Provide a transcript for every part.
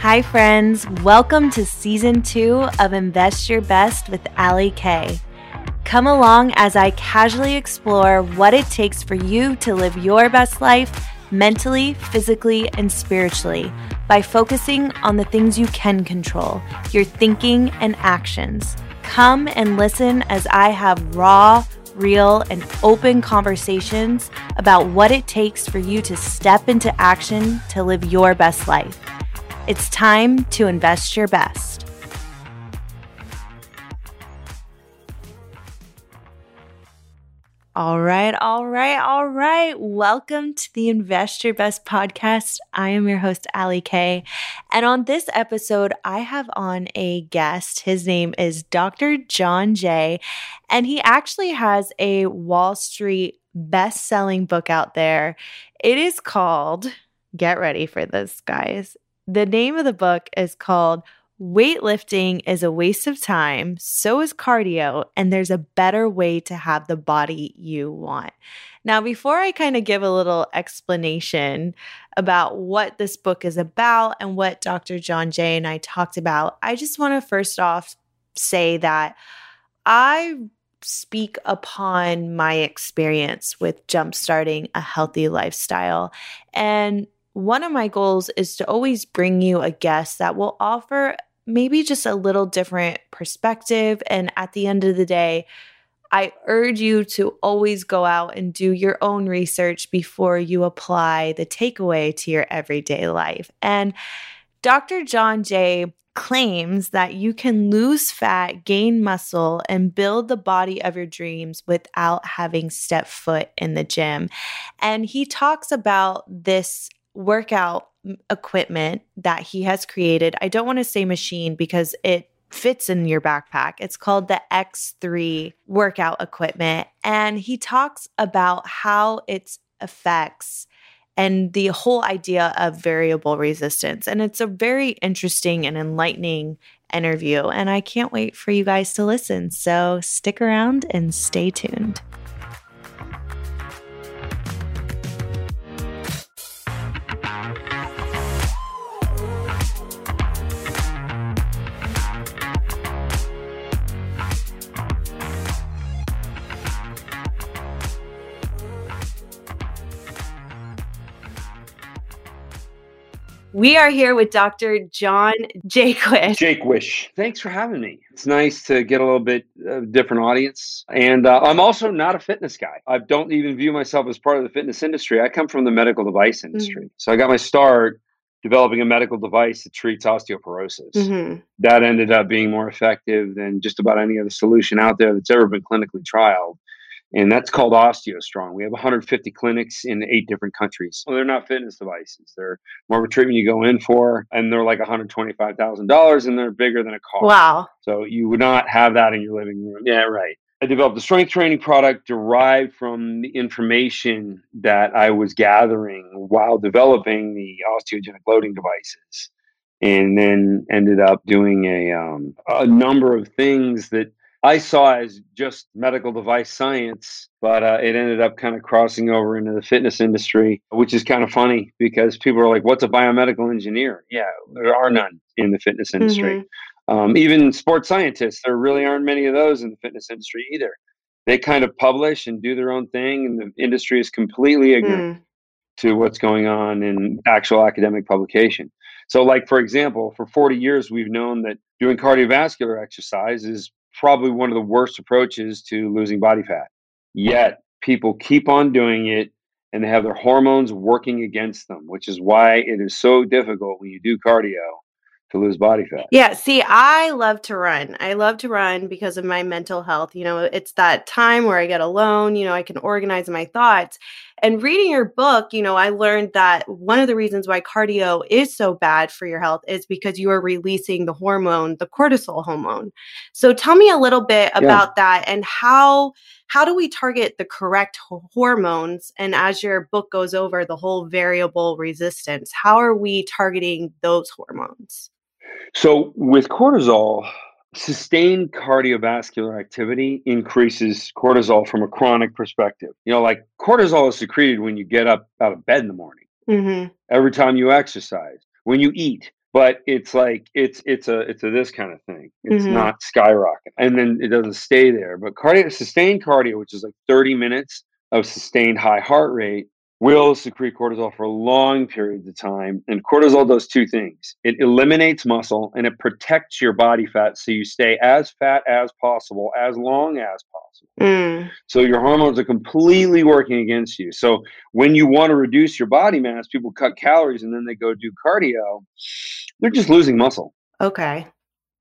Hi, friends. Welcome to season two of Invest Your Best with Ali Kay. Come along as I casually explore what it takes for you to live your best life mentally, physically, and spiritually by focusing on the things you can control your thinking and actions. Come and listen as I have raw, real, and open conversations about what it takes for you to step into action to live your best life. It's time to invest your best. All right, all right, all right. Welcome to the Invest Your Best podcast. I am your host, Ali Kay. And on this episode, I have on a guest. His name is Dr. John Jay, and he actually has a Wall Street best selling book out there. It is called, get ready for this, guys. The name of the book is called Weightlifting is a waste of time, so is cardio, and there's a better way to have the body you want. Now, before I kind of give a little explanation about what this book is about and what Dr. John Jay and I talked about, I just want to first off say that I speak upon my experience with jumpstarting a healthy lifestyle. And one of my goals is to always bring you a guest that will offer maybe just a little different perspective. And at the end of the day, I urge you to always go out and do your own research before you apply the takeaway to your everyday life. And Dr. John Jay claims that you can lose fat, gain muscle, and build the body of your dreams without having stepped foot in the gym. And he talks about this workout equipment that he has created. I don't want to say machine because it fits in your backpack. It's called the X3 workout equipment. And he talks about how its affects and the whole idea of variable resistance. And it's a very interesting and enlightening interview. And I can't wait for you guys to listen. So stick around and stay tuned. We are here with Dr. John Jaquish. Jaquish. Thanks for having me. It's nice to get a little bit of different audience. And uh, I'm also not a fitness guy. I don't even view myself as part of the fitness industry. I come from the medical device industry. Mm-hmm. So I got my start developing a medical device that treats osteoporosis. Mm-hmm. That ended up being more effective than just about any other solution out there that's ever been clinically trialed and that's called OsteoStrong. We have 150 clinics in eight different countries. Well, they're not fitness devices. They're more of a treatment you go in for, and they're like $125,000, and they're bigger than a car. Wow! So you would not have that in your living room. Yeah, right. I developed a strength training product derived from the information that I was gathering while developing the osteogenic loading devices, and then ended up doing a um, a number of things that I saw as just medical device science, but uh, it ended up kind of crossing over into the fitness industry, which is kind of funny because people are like, "What's a biomedical engineer?" Yeah, there are none in the fitness industry. Mm-hmm. Um, even sports scientists, there really aren't many of those in the fitness industry either. They kind of publish and do their own thing, and the industry is completely ignorant mm. to what's going on in actual academic publication. So, like for example, for 40 years, we've known that doing cardiovascular exercise is probably one of the worst approaches to losing body fat. Yet people keep on doing it and they have their hormones working against them, which is why it is so difficult when you do cardio to lose body fat. Yeah, see, I love to run. I love to run because of my mental health. You know, it's that time where I get alone, you know, I can organize my thoughts. And reading your book, you know, I learned that one of the reasons why cardio is so bad for your health is because you are releasing the hormone, the cortisol hormone. So tell me a little bit about yeah. that and how how do we target the correct hormones and as your book goes over the whole variable resistance, how are we targeting those hormones? So with cortisol, sustained cardiovascular activity increases cortisol from a chronic perspective. You know, like cortisol is secreted when you get up out of bed in the morning, mm-hmm. every time you exercise, when you eat, but it's like it's it's a it's a this kind of thing. It's Mhm. not skyrocket, and then it doesn't stay there. But cardio, sustained cardio, which is like thirty minutes of sustained high heart rate, will secrete cortisol for long periods of time. And cortisol does two things: it eliminates muscle and it protects your body fat, so you stay as fat as possible, as long as possible. Mm. So your hormones are completely working against you. So when you want to reduce your body mass, people cut calories and then they go do cardio. They're just losing muscle. Okay.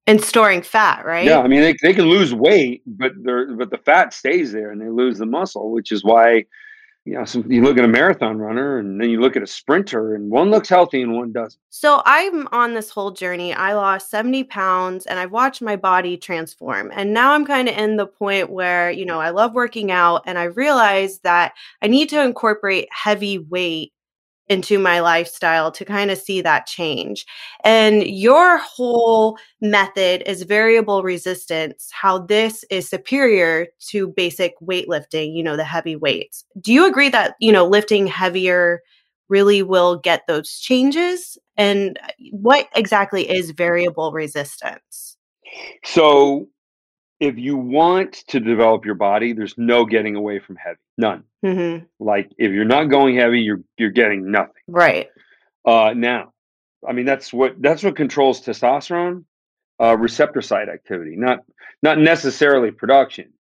And storing fat, right? Yeah, I mean they, they can lose weight, but they're but the fat stays there and they lose the muscle, which is why you know some, you look at a marathon runner and then you look at a sprinter and one looks healthy and one doesn't. So I'm on this whole journey. I lost 70 pounds and I've watched my body transform. And now I'm kind of in the point where, you know, I love working out and I realize that I need to incorporate heavy weight into my lifestyle to kind of see that change. And your whole method is variable resistance, how this is superior to basic weightlifting, you know, the heavy weights. Do you agree that, you know, lifting heavier really will get those changes? And uh, what exactly is variable resistance? So if you want to develop your body, there's no getting away from heavy. None. hmm Like if you're not going heavy, you're you're getting nothing. Right. Uh, now, I mean that's what that's what controls testosterone, uh, receptor site activity, not not necessarily production,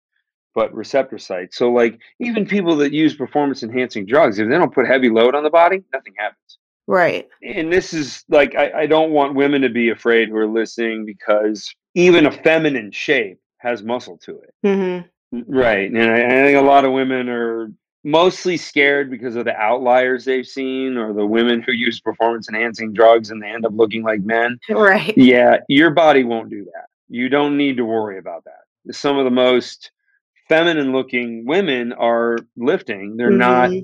but receptor site. So like even people that use performance enhancing drugs, if they don't put heavy load on the body, nothing happens. Right. And this is like I, I don't want women to be afraid who are listening because even a feminine shape has muscle to it. hmm Right. And I, I think a lot of women are mostly scared because of the outliers they've seen or the women who use performance enhancing drugs and they end up looking like men. Right. Yeah, your body won't do that. You don't need to worry about that. Some of the most feminine looking women are lifting. They're not Mhm.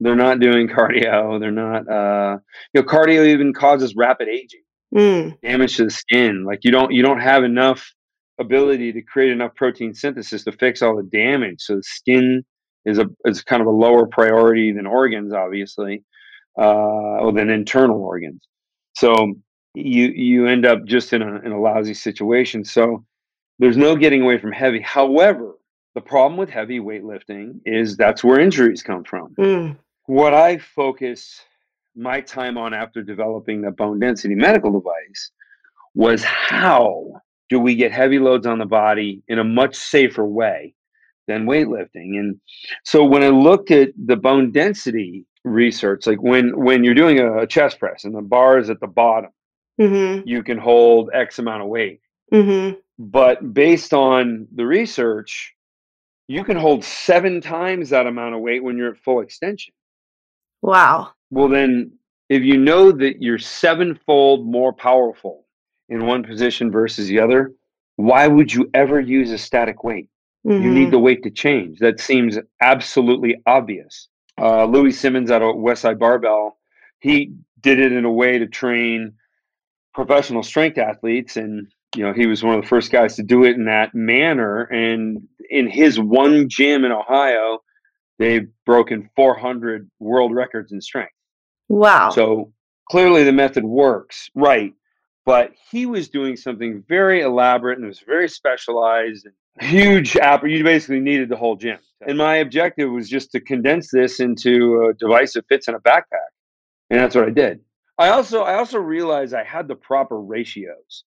they're not doing cardio. They're not uh you know cardio even causes rapid aging Mm. damage to the skin. Like you don't you don't have enough ability to create enough protein synthesis to fix all the damage. So the skin is a is kind of a lower priority than organs, obviously, uh, or than internal organs. So you you end up just in a in a lousy situation. So there's no getting away from heavy. However, the problem with heavy weightlifting is that's where injuries come from Mm. what I focus my time on after developing the bone density medical device was how do we get heavy loads on the body in a much safer way than weightlifting? And so when i looked at the bone density research like when when you're doing a chest press and the bar is at the bottom hmm you can hold x amount of weight. Hmm but based on the research you can hold seven times that amount of weight when you're at full extension. Wow. Well, then, if you know that you're sevenfold more powerful in one position versus the other, why would you ever use a static weight? You Mhm. need the weight to change. That seems absolutely obvious. Uh, Louie Simmons out of Westside Barbell, he did it in a way to train professional strength athletes, and you know he was one of the first guys to do it in that manner. And in his one gym in Ohio, they've broken 400 world records in strength. Wow. So clearly the method works, right? But he was doing something very elaborate and it was very specialized and huge app. You basically needed the whole gym. And my objective was just to condense this into a device that fits in a backpack. And that's what I did. I also I also realized I had the proper ratios.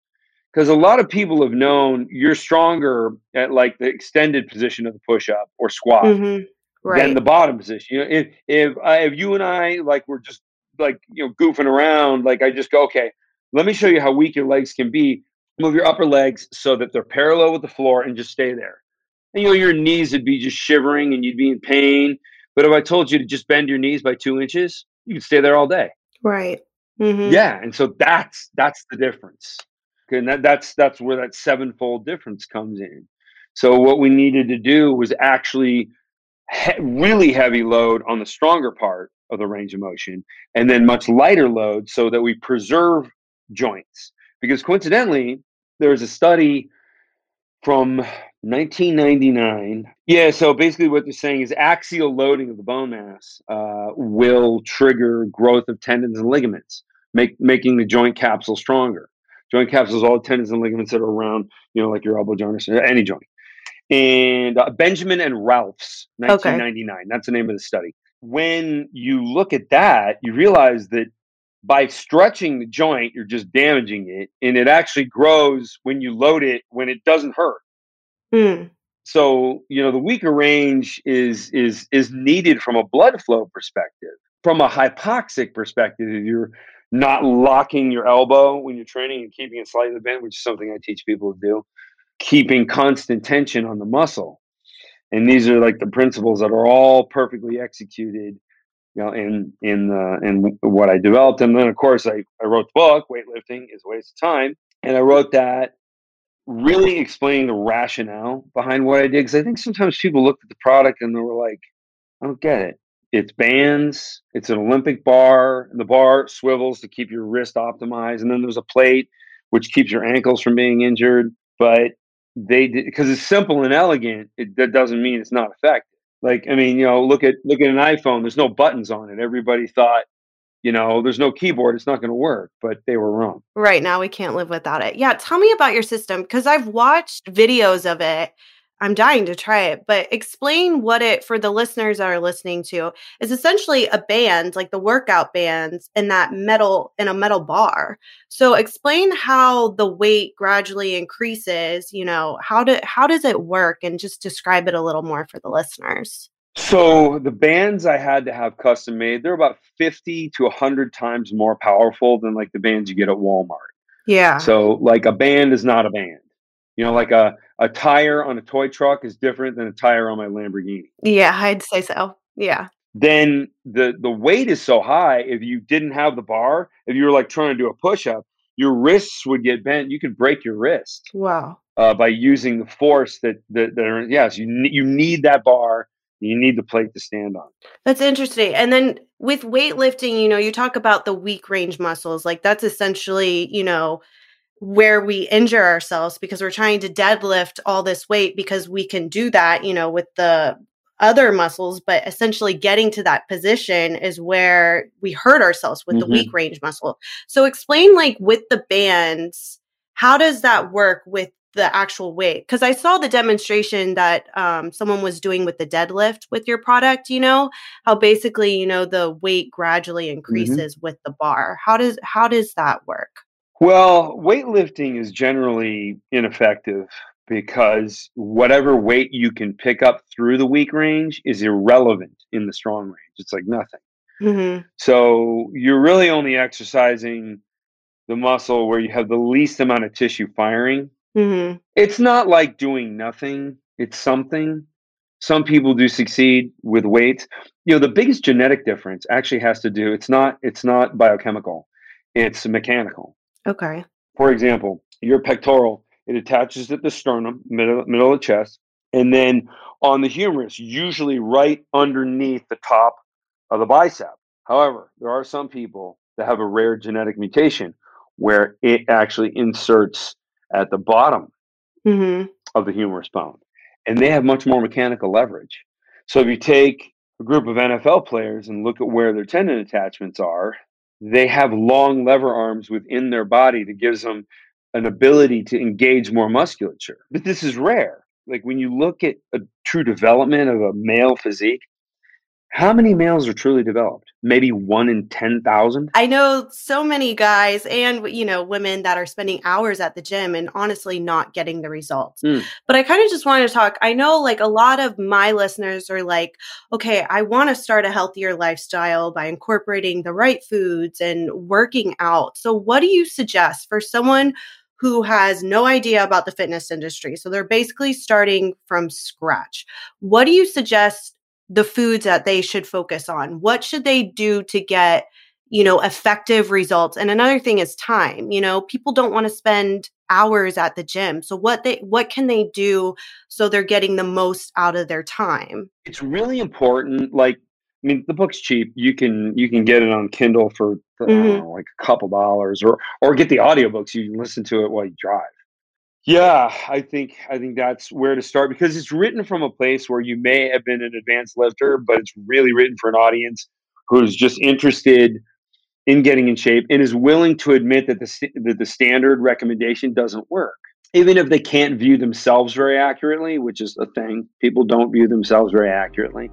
Because a lot of people have known you're stronger at like the extended position of the push up or squat hmm Right. than the bottom position. You know, if if I, if you and I like we're just like you know goofing around, like I just go, okay, let me show you how weak your legs can be. Move your upper legs so that they're parallel with the floor and just stay there. And you know your knees would be just shivering and you'd be in pain. But if I told you to just bend your knees by two inches, you could stay there all day. right. hmm Yeah, and so that's that's the difference. Okay, and that, that's that's where that sevenfold difference comes in. So what we needed to do was actually he- really heavy load on the stronger part of the range of motion, and then much lighter load so that we preserve joints. Because coincidentally, there was a study from 1999. Yeah, so basically what they're saying is axial loading of the bone mass uh, will trigger growth of tendons and ligaments make making the joint capsule stronger. Joint capsules, all the tendons and ligaments that are around, you know, like your elbow joint or any joint. And uh, Benjamin and Ralphs, 1999. Okay. That's the name of the study. When you look at that, you realize that by stretching the joint, you're just damaging it, and it actually grows when you load it when it doesn't hurt. Mm. So you know the weaker range is is is needed from a blood flow perspective. From a hypoxic perspective, if you're not locking your elbow when you're training and keeping it slightly bent, which is something I teach people to do, keeping constant tension on the muscle. And these are like the principles that are all perfectly executed you know, in in uh, in what I developed. And then, of course, I, I wrote the book, Weightlifting is a Waste of Time. And I wrote that really explaining the rationale behind what I did. Because I think sometimes people looked at the product and they were like, I don't get it. It's bands, it's an Olympic bar, and the bar swivels to keep your wrist optimized. And then there's a plate which keeps your ankles from being injured. But they because it's simple and elegant, it, that doesn't mean it's not effective. Like, I mean, you know, look at look at an iPhone. There's no buttons on it. Everybody thought, you know, there's no keyboard. It's not going to work, but they were wrong. Right now, we can't live without it. Yeah, tell me about your system because I've watched videos of it I'm dying to try it, but explain what it for the listeners that are listening to is essentially a band, like the workout bands in that metal in a metal bar. So explain how the weight gradually increases, you know, how do how does it work and just describe it a little more for the listeners. So the bands I had to have custom made, they're about 50 to 100 times more powerful than like the bands you get at Walmart. Yeah. So like a band is not a band. You know, like a a tire on a toy truck is different than a tire on my Lamborghini. Yeah, I'd say so. Yeah. Then the the weight is so high. If you didn't have the bar, if you were like trying to do a push up, your wrists would get bent. You could break your wrist. Wow. Uh, by using the force that that, that are, yes, you you need that bar. You need the plate to stand on. That's interesting. And then with weightlifting, you know, you talk about the weak range muscles. Like that's essentially, you know, where we injure ourselves because we're trying to deadlift all this weight because we can do that, you know, with the other muscles, but essentially getting to that position is where we hurt ourselves with mm-hmm. the weak range muscle. So explain like with the bands, how does that work with the actual weight? Because I saw the demonstration that um, someone was doing with the deadlift with your product, you know, how basically, you know, the weight gradually mm-hmm. increases mm-hmm. with the bar. How does how does that work? Well, weightlifting is generally ineffective because whatever weight you can pick up through the weak range is irrelevant in the strong range. It's like nothing. Mm-hmm. So you're really only exercising the muscle where you have the least amount of tissue firing. Mm-hmm. It's not like doing nothing, it's something. Some people do succeed with weights. You know, the biggest genetic difference actually has to do it's not it's not biochemical. It's mechanical. Okay. For example, your pectoral, it attaches at the sternum, middle, middle of the chest, and then on the humerus, usually right underneath the top of the bicep. However, there are some people that have a rare genetic mutation where it actually inserts at the bottom mm-hmm. of the humerus bone, and they have much more mechanical leverage. So if you take a group of NFL players and look at where their tendon attachments are, they have long lever arms within their body that gives them an ability to engage more musculature. But this is rare. Like when you look at a true development of a male physique, how many males are truly developed? Maybe one in 10,000? I know so many guys and, you know, women that are spending hours at the gym and honestly not getting the results. Mm. But I kind of just wanted to talk. I know like a lot of my listeners are like, okay, I want to start a healthier lifestyle by incorporating the right foods and working out. So, what do you suggest for someone who has no idea about the fitness industry. So they're basically starting from scratch. What do you suggest the foods that they should focus on. What should they do to get, you know, effective results? And another thing is time. You know, people don't want to spend hours at the gym. So what they what can they do so they're getting the most out of their time? It's really important like I mean, the book's cheap. You can you can get it on Kindle for mm-hmm. know, like a couple dollars, or or get the audiobooks. You can listen to it while you drive. Yeah, I think I think that's where to start because it's written from a place where you may have been an advanced lifter, but it's really written for an audience who's just interested in getting in shape and is willing to admit that the, that the standard recommendation doesn't work. Even if they can't view themselves very accurately, which is a thing, people don't view themselves very accurately.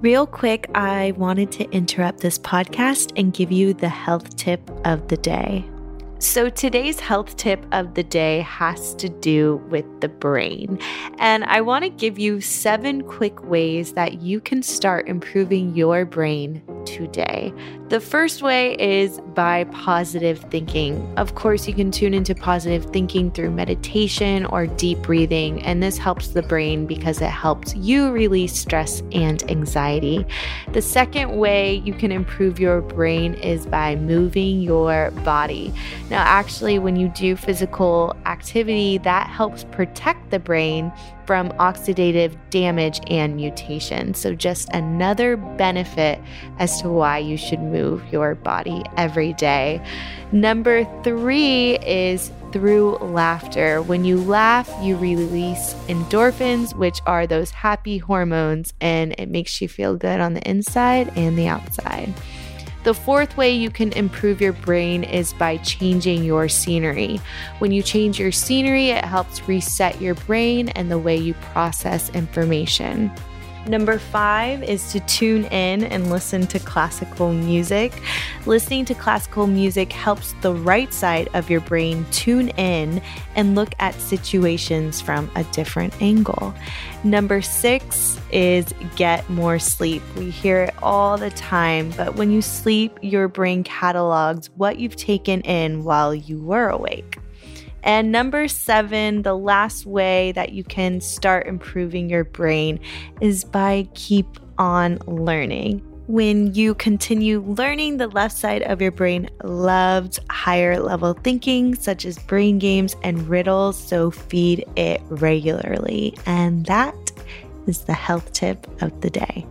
Real quick, I wanted to interrupt this podcast and give you the health tip of the day. So, today's health tip of the day has to do with the brain. And I want to give you seven quick ways that you can start improving your brain today. The first way is by positive thinking. Of course, you can tune into positive thinking through meditation or deep breathing, and this helps the brain because it helps you release stress and anxiety. The second way you can improve your brain is by moving your body. Now, actually, when you do physical activity, that helps protect the brain from oxidative damage and mutation. So, just another benefit as to why you should move your body every day. Number three is through laughter. When you laugh, you release endorphins, which are those happy hormones, and it makes you feel good on the inside and the outside. The fourth way you can improve your brain is by changing your scenery. When you change your scenery, it helps reset your brain and the way you process information. Number five is to tune in and listen to classical music. Listening to classical music helps the right side of your brain tune in and look at situations from a different angle. Number six is get more sleep. We hear it all the time, but when you sleep, your brain catalogs what you've taken in while you were awake. And number seven, the last way that you can start improving your brain is by keep on learning. When you continue learning, the left side of your brain loves higher level thinking, such as brain games and riddles, so feed it regularly. And that is the health tip of the day.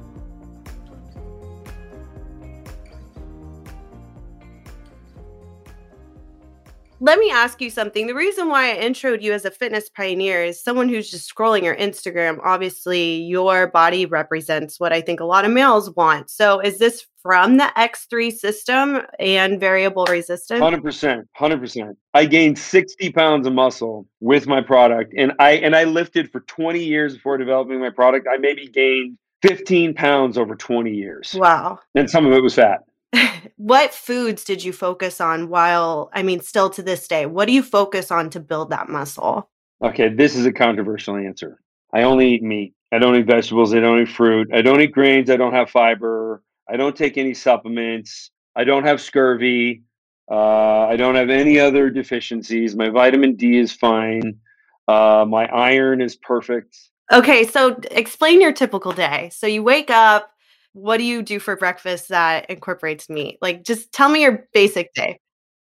Let me ask you something. The reason why I introed you as a fitness pioneer is someone who's just scrolling your Instagram. Obviously, your body represents what I think a lot of males want. So, is this from the X3 system and variable resistance? 100%. 100%. I gained 60 pounds of muscle with my product and I and I lifted for 20 years before developing my product. I maybe gained 15 pounds over 20 years. Wow. And some of it was fat. what foods did you focus on while, I mean, still to this day, what do you focus on to build that muscle? Okay, this is a controversial answer. I only eat meat. I don't eat vegetables. I don't eat fruit. I don't eat grains. I don't have fiber. I don't take any supplements. I don't have scurvy. Uh, I don't have any other deficiencies. My vitamin D is fine. Uh, my iron is perfect. Okay, so explain your typical day. So you wake up, what do you do for breakfast that incorporates meat? Like, just tell me your basic day.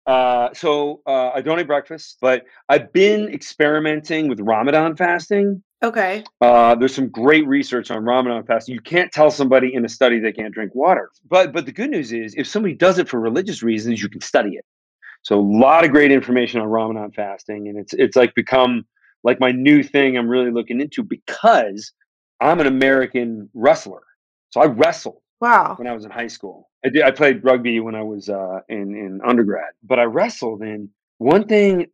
Uh, so uh, I don't eat breakfast, but I've been experimenting with Ramadan fasting. Okay. Uh, there's some great research on Ramadan fasting. You can't tell somebody in a study they can't drink water. But but the good news is, if somebody does it for religious reasons, you can study it. So a lot of great information on Ramadan fasting, and it's it's like become like my new thing. I'm really looking into because I'm an American wrestler. So I wrestled. Wow. When I was in high school, I did. I played rugby when I was uh, in in undergrad, but I wrestled. And one thing,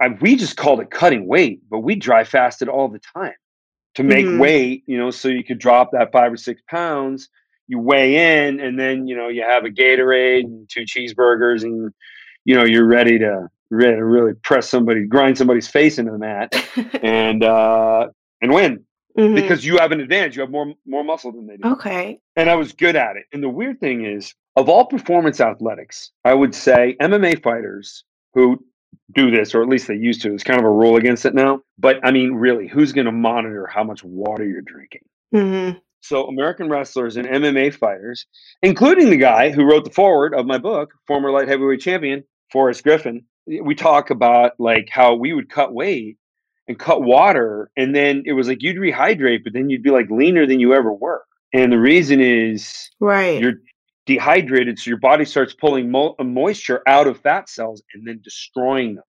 I, we just called it cutting weight, but we dry fasted all the time to make mm-hmm. weight. You know, so you could drop that five or six pounds. You weigh in, and then you know you have a Gatorade and two cheeseburgers, and you know you're ready to ready to really press somebody, grind somebody's face into the mat, and uh, and win mm-hmm. because you have an advantage. You have more more muscle than they do. Okay. And I was good at it. And the weird thing is, of all performance athletics, I would say MMA fighters who do this, or at least they used to. There's kind of a rule against it now. But I mean, really, who's going to monitor how much water you're drinking? Mm-hmm. So, American wrestlers and MMA fighters, including the guy who wrote the foreword of my book, former light heavyweight champion Forrest Griffin, we talk about like how we would cut weight and cut water. And then it was like you'd rehydrate, but then you'd be like leaner than you ever were. And the reason is right. You're dehydrated, so your body starts pulling mo- uh, moisture out of fat cells and then destroying them.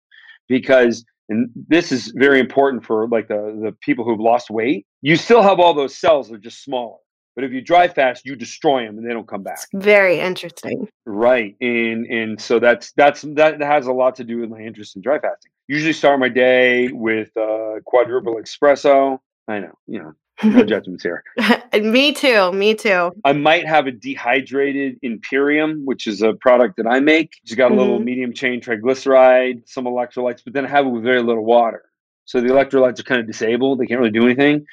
Because and this is very important for like the the people who've lost weight. You still have all those cells; they're just smaller. But if you dry fast, you destroy them and they don't come back. Very interesting. Right. And and so that's that's that has a lot to do with my interest in dry fasting. Usually start my day with uh quadruple espresso. I know, you know, no judgments here. me too. Me too. I might have a dehydrated Imperium, which is a product that I make. It's got a little mm-hmm. medium chain triglyceride, some electrolytes, but then I have it with very little water. So the electrolytes are kind of disabled. They can't really do anything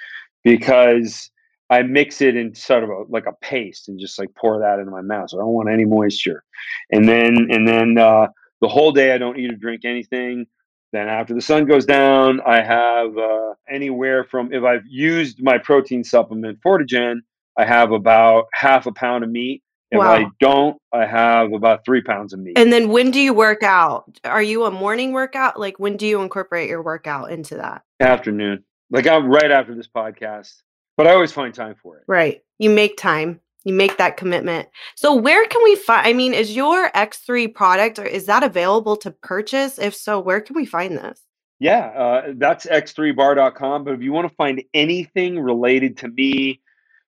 because I mix it in sort of a, like a paste and just like pour that into my mouth. So I don't want any moisture. And then and then uh, the whole day I don't eat or drink anything. Then after the sun goes down, I have uh, anywhere from if I've used my protein supplement Fortagen, I have about half a pound of meat. If wow. I don't, I have about three pounds of meat. And then when do you work out? Are you a morning workout? Like when do you incorporate your workout into that? Afternoon. Like I'm right after this podcast. But I always find time for it. Right. You make time. You make that commitment. So where can we find I mean, is your X3 product or is that available to purchase? If so, where can we find this? Yeah, uh, that's x3bar.com. But if you want to find anything related to me,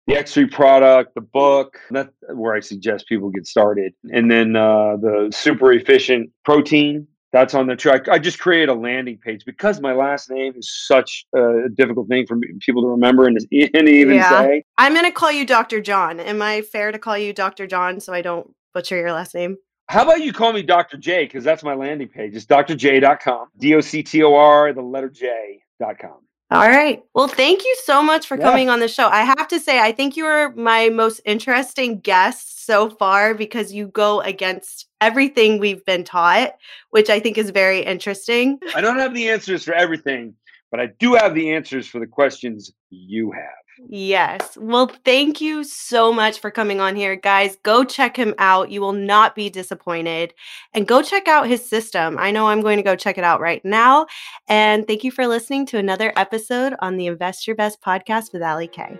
the X3 product, the book, that's where I suggest people get started. And then uh, the super efficient protein, that's on the track. I just created a landing page because my last name is such a difficult thing for people to remember and, and even yeah. say. I'm going to call you Dr. John. Am I fair to call you Dr. John so I don't butcher your last name? How about you call me Dr. J? Because that's my landing page. It's doctorj.com. D O C T O R, the letter J.com. All right. Well, thank you so much for yeah. coming on the show. I have to say, I think you are my most interesting guest so far because you go against everything we've been taught, which I think is very interesting. I don't have the answers for everything, but I do have the answers for the questions you have. Yes. Well, thank you so much for coming on here. Guys, go check him out. You will not be disappointed. And go check out his system. I know I'm going to go check it out right now. And thank you for listening to another episode on the Invest Your Best podcast with Ali Kay.